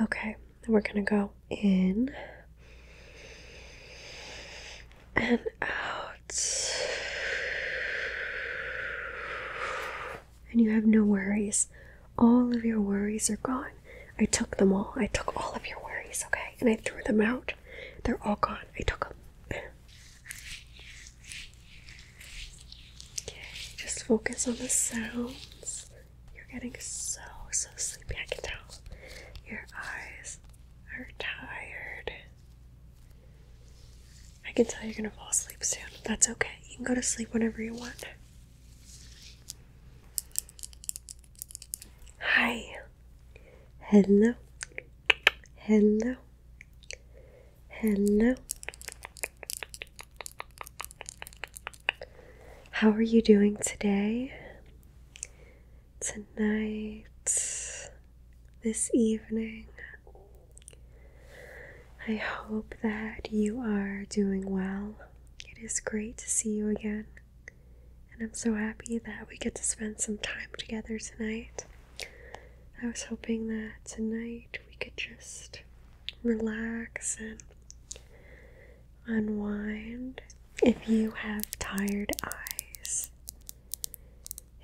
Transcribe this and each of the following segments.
Okay, we're gonna go in and out. And you have no worries. All of your worries are gone. I took them all. I took all of your worries, okay? And I threw them out. They're all gone. I took them. Okay, just focus on the sounds. You're getting so, so sleepy. I can tell. Your eyes are tired. I can tell you're gonna fall asleep soon. That's okay. You can go to sleep whenever you want. Hi. Hello. Hello. Hello. How are you doing today? Tonight? This evening? I hope that you are doing well. It is great to see you again. And I'm so happy that we get to spend some time together tonight. I was hoping that tonight we could just relax and unwind. If you have tired eyes,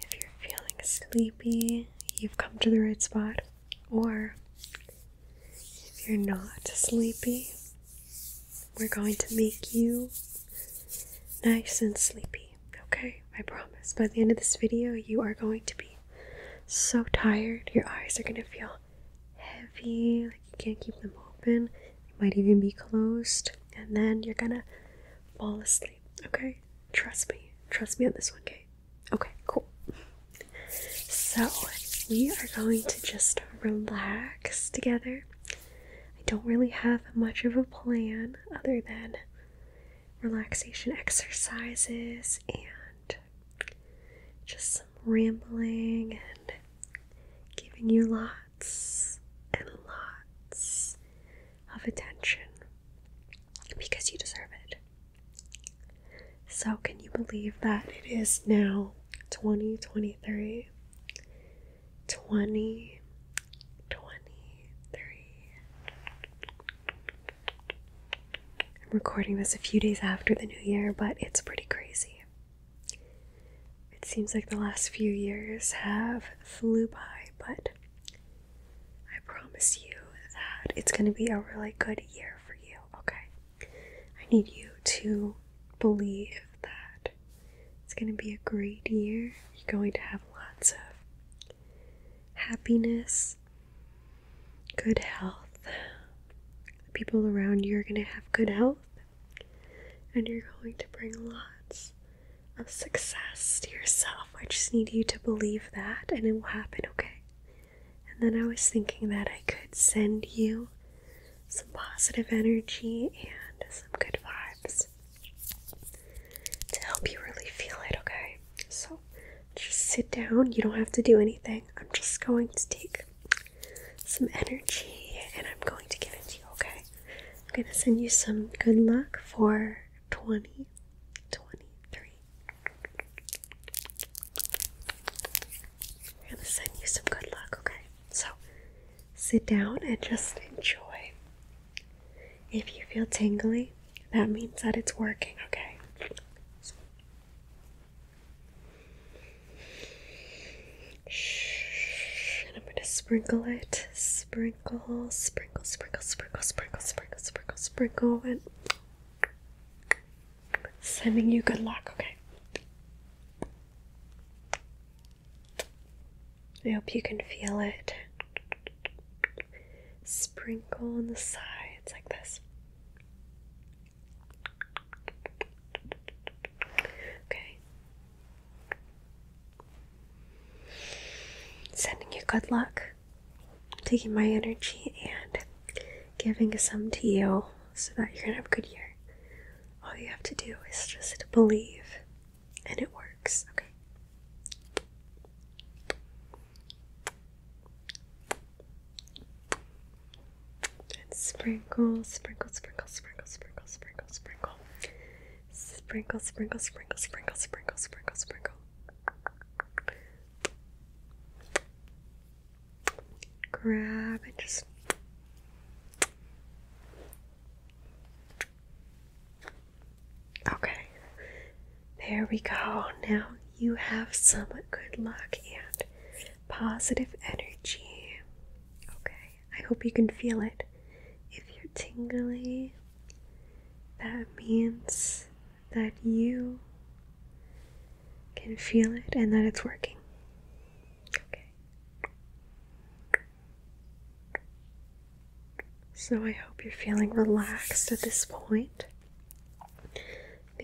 if you're feeling sleepy, you've come to the right spot. Or you're not sleepy, we're going to make you nice and sleepy. Okay? I promise. By the end of this video, you are going to be so tired. Your eyes are going to feel heavy, like you can't keep them open. They might even be closed. And then you're going to fall asleep. Okay? Trust me. Trust me on this one, okay? Okay, cool. So, we are going to just relax together. Don't really have much of a plan other than relaxation exercises and just some rambling and giving you lots and lots of attention because you deserve it. So, can you believe that it is now 2023? 2023. I'm recording this a few days after the new year, but it's pretty crazy. It seems like the last few years have flew by, but I promise you that it's going to be a really good year for you, okay? I need you to believe that it's going to be a great year. You're going to have lots of happiness, good health. People around you are going to have good health, and you're going to bring lots of success to yourself. I just need you to believe that, and it will happen, okay? And then I was thinking that I could send you some positive energy and some good vibes to help you really feel it, okay? So just sit down. You don't have to do anything. I'm just going to take some energy and I'm going to give it to you, okay? To send you some good luck for 2023. I'm to send you some good luck, okay? So sit down and just enjoy. If you feel tingly, that means that it's working, okay? Shh. And I'm gonna sprinkle it. Sprinkle, sprinkle, sprinkle, sprinkle, sprinkle, sprinkle, and sending you good luck, okay? I hope you can feel it. Sprinkle on the sides like this. Okay. Sending you good luck. Taking my energy and giving some to you so that you're gonna have a good year. All you have to do is just believe, and it works, okay? And sprinkle, sprinkle, sprinkle, sprinkle, sprinkle, sprinkle, sprinkle. Sprinkle, sprinkle, sprinkle, sprinkle, sprinkle, sprinkle, sprinkle. Grab and just There we go. Now you have some good luck and positive energy. Okay, I hope you can feel it. If you're tingly, that means that you can feel it and that it's working. Okay. So I hope you're feeling relaxed at this point.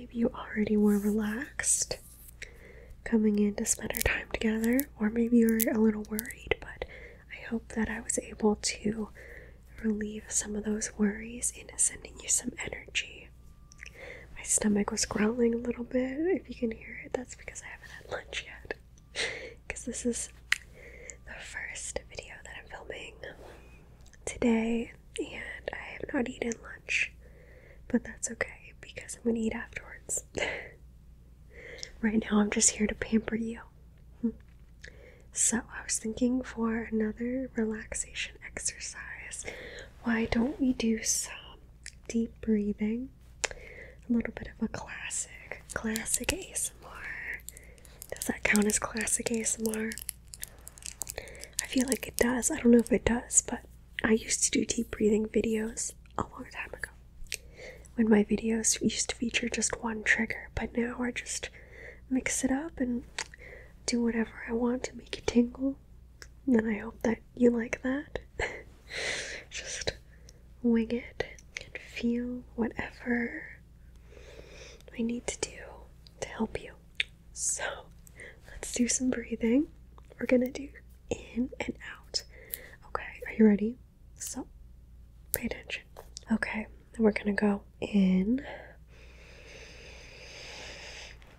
Maybe you already were relaxed coming in to spend our time together, or maybe you're a little worried, but I hope that I was able to relieve some of those worries into sending you some energy. My stomach was growling a little bit. If you can hear it, that's because I haven't had lunch yet. Because this is the first video that I'm filming today, and I have not eaten lunch. But that's okay because I'm gonna eat afterwards. right now, I'm just here to pamper you. So, I was thinking for another relaxation exercise, why don't we do some deep breathing? A little bit of a classic, classic ASMR. Does that count as classic ASMR? I feel like it does. I don't know if it does, but I used to do deep breathing videos a long time ago. When my videos used to feature just one trigger, but now I just mix it up and do whatever I want to make you tingle. And I hope that you like that. just wing it and feel whatever I need to do to help you. So, let's do some breathing. We're gonna do in and out. Okay, are you ready? So, pay attention. Okay, we're gonna go in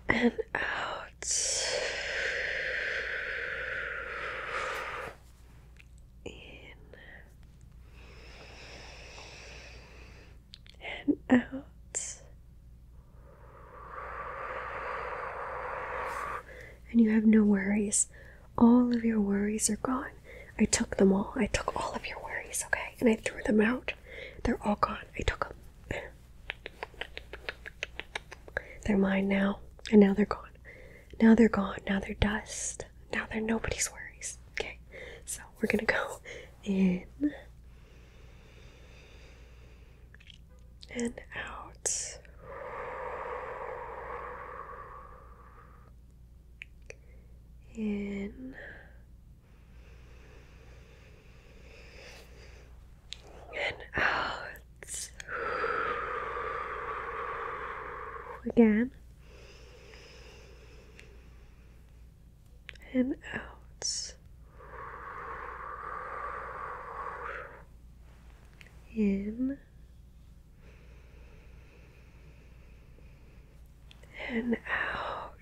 and out. In and out. And you have no worries. All of your worries are gone. I took them all. I took all of your worries, okay? And I threw them out. They're all gone. I took them. They're mine now. And now they're gone. Now they're gone. Now they're dust. Now they're nobody's worries. Okay? So we're gonna go in and out. In and out. Again. And out. In and out.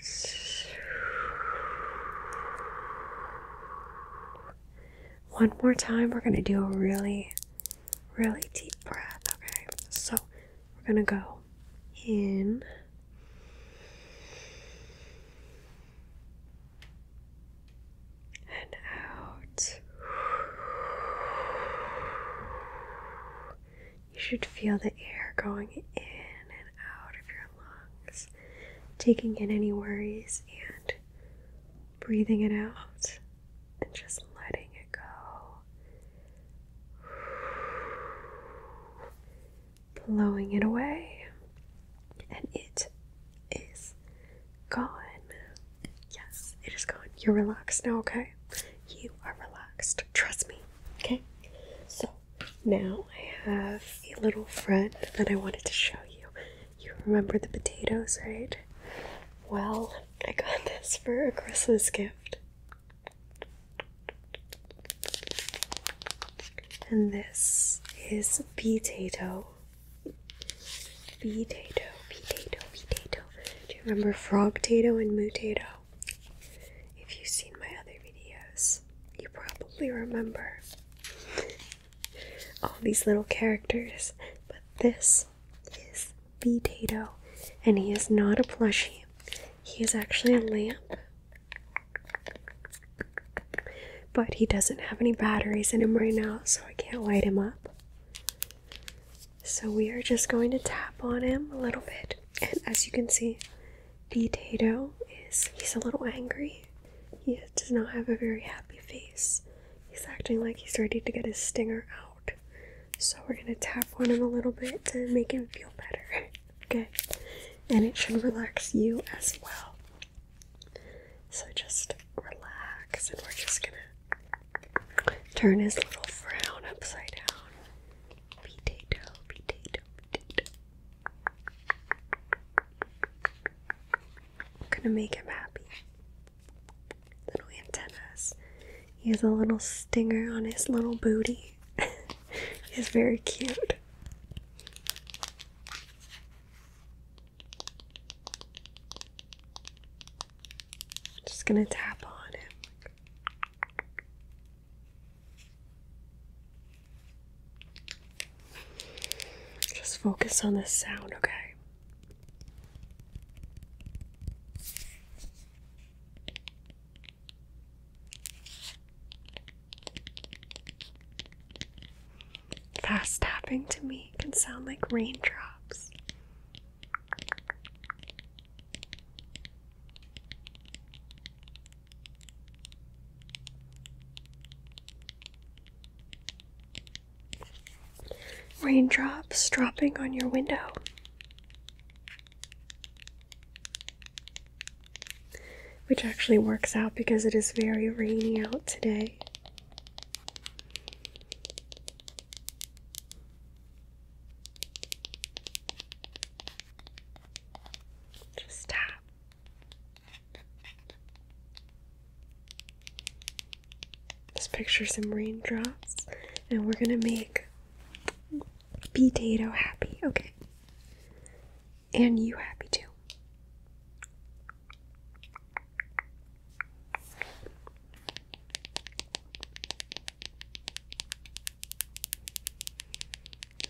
One more time, we're going to do a really, really deep breath, okay? So we're going to go in. And out. You should feel the air going in and out of your lungs, taking in any worries and breathing it out and just letting it go. Blowing it away, and it is gone. Yes, it is gone. You're relaxed now, okay? You are relaxed. Trust me, okay? So now I have little friend that I wanted to show you. You remember the potatoes, right? Well, I got this for a Christmas gift. And this is potato. Potato, potato, potato. Do you remember frog tato and mutato? If you've seen my other videos, you probably remember all these little characters. But this is Potato, and he is not a plushie. He is actually a lamp. But he doesn't have any batteries in him right now, so I can't light him up. So we are just going to tap on him a little bit. And as you can see, Potato is he's a little angry. He does not have a very happy face. He's acting like he's ready to get his stinger out. So we're gonna tap on him a little bit to make him feel better. Okay? And it should relax you as well. So just relax and we're just gonna turn his little frown upside down. Potato, potato, potato. Gonna make him happy. Little antennas. He has a little stinger on his little booty. He's very cute. Just gonna tap on him. Just focus on the sound, okay? Fast tapping to me can sound like raindrops. Raindrops dropping on your window. Which actually works out because it is very rainy out today. Just tap. Picture some raindrops, and we're gonna make Potato happy, okay? And you happy too.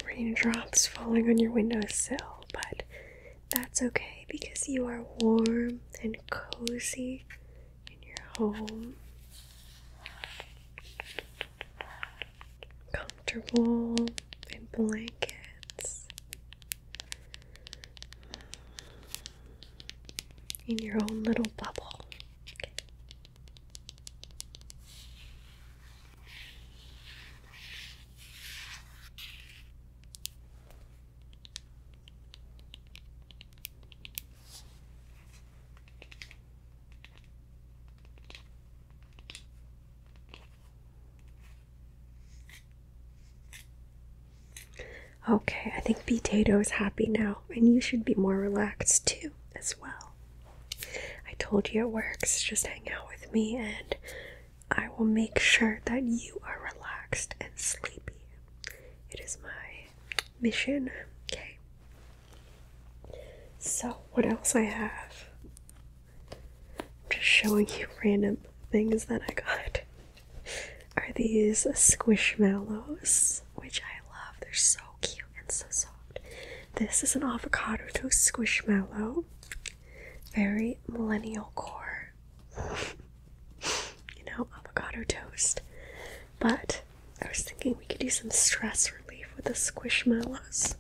Raindrops falling on your windowsill, but that's okay because you are warm and cozy in your home. Comfortable in blankets. In your own little bubble. Okay, I think Potato is happy now, and you should be more relaxed too, as well. I told you it works. Just hang out with me, and I will make sure that you are relaxed and sleepy. It is my mission, okay? So, what else I have? I'm just showing you random things that I got. Are these squishmallows, which I love. They're so and so soft. This is an avocado toast squishmallow. Very millennial core. you know, avocado toast. But I was thinking we could do some stress relief with the squishmallows.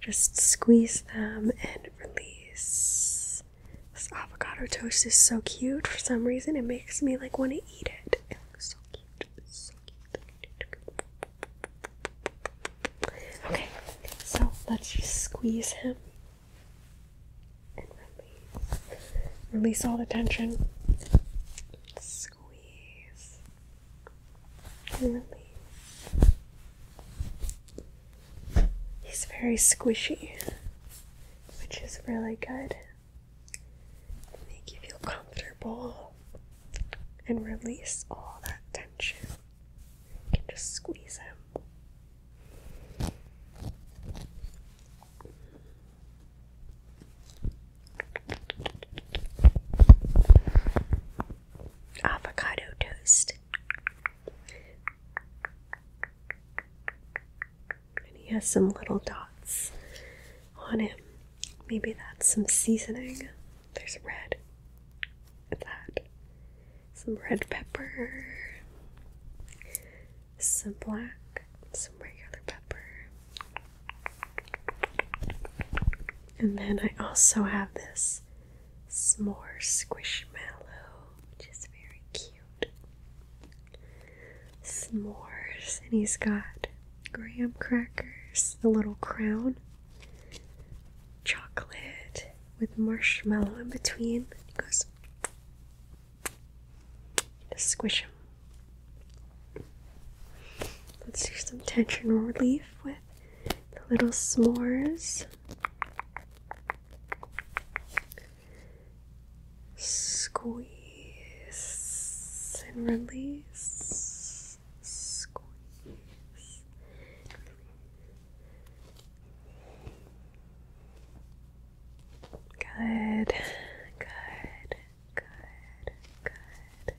Just squeeze them and release. This avocado toast is so cute. For some reason, it makes me like want to eat it. It looks so cute. It's so cute. Okay, so let's squeeze him and release. Release all the tension. Squeeze and release. He's very squishy, which is really good. Make you feel comfortable and release all that tension. You can just squeeze him. Avocado toast. And he has some little dots on him. Maybe that's some seasoning. There's red. That? Some red pepper. Some black. Some regular pepper. And then I also have this s'more squishmallow, which is very cute. S'mores, and he's got graham crackers, the little crown, chocolate with marshmallow in between. He goes, just squish him. Let's do some tension relief with the little s'mores. Squeeze and release. Squeeze. Good, good, good, good.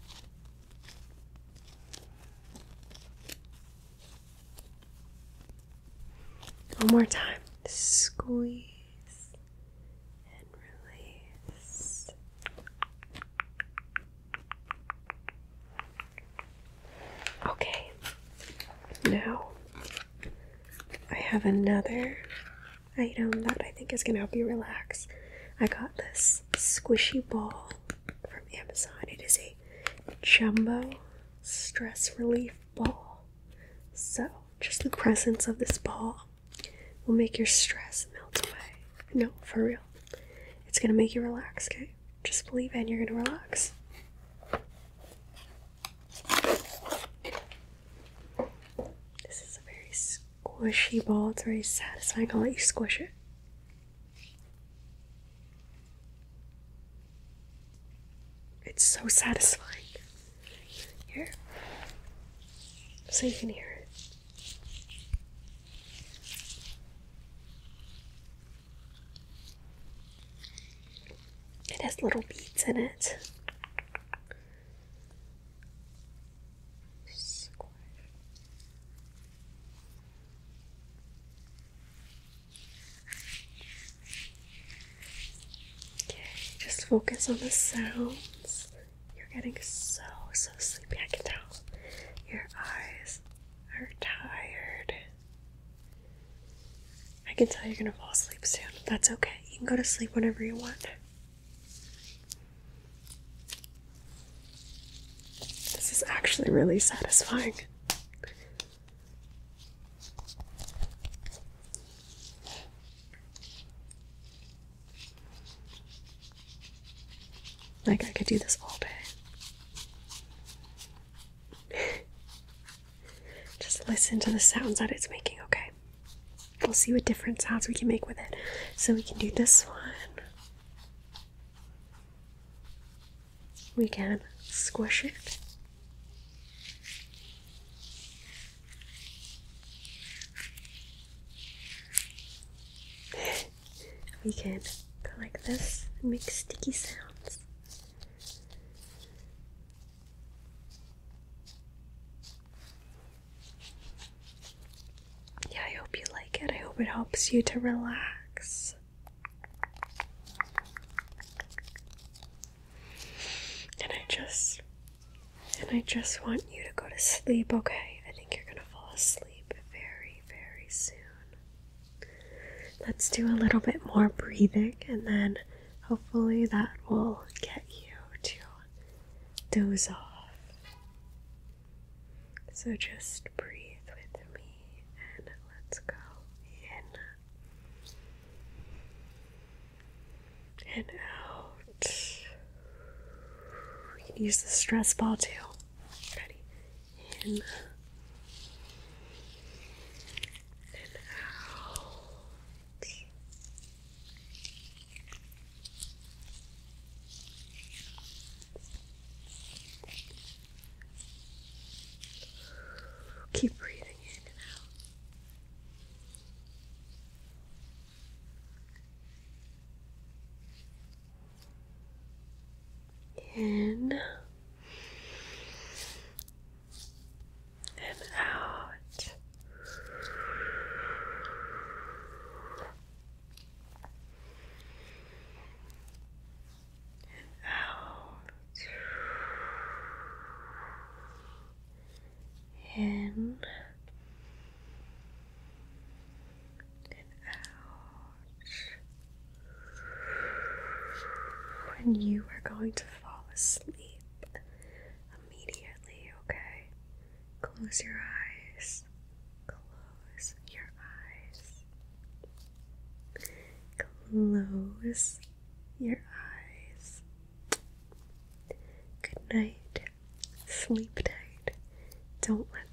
One more time. Squeeze and release. Okay. Now I have another item that I think is going to help you relax. I got this squishy ball from Amazon. It is a jumbo stress relief ball. So, just the presence of this ball will make your stress melt away. No, for real. It's gonna make you relax, okay? Just believe and you're gonna relax. This is a very squishy ball. It's very satisfying. I'll let you squish it. It's so satisfying. Here. So you can hear it. It has little beads in it. Okay, just focus on the sounds. You're getting so, so sleepy. I can tell. Your eyes are tired. I can tell you're gonna fall asleep soon. That's okay. You can go to sleep whenever you want. This is actually really satisfying. Like, I could do this all day. Just listen to the sounds that it's making, okay? We'll see what different sounds we can make with it. So, we can do this one. We can squish it. We can go like this and make sticky sounds. Yeah, I hope you like it. I hope it helps you to relax. And I just and I just want you to go to sleep, okay? I think you're gonna fall asleep very, very soon. Let's do a little bit more breathing and then hopefully that will get you to doze off. So just breathe with me and let's go in and out. We can use the stress ball too. Ready? In In and out. And out. In and out. and you are going to fall asleep immediately, okay? Close your eyes. Close your eyes. Close your eyes. Good night. Sleep tight. Don't let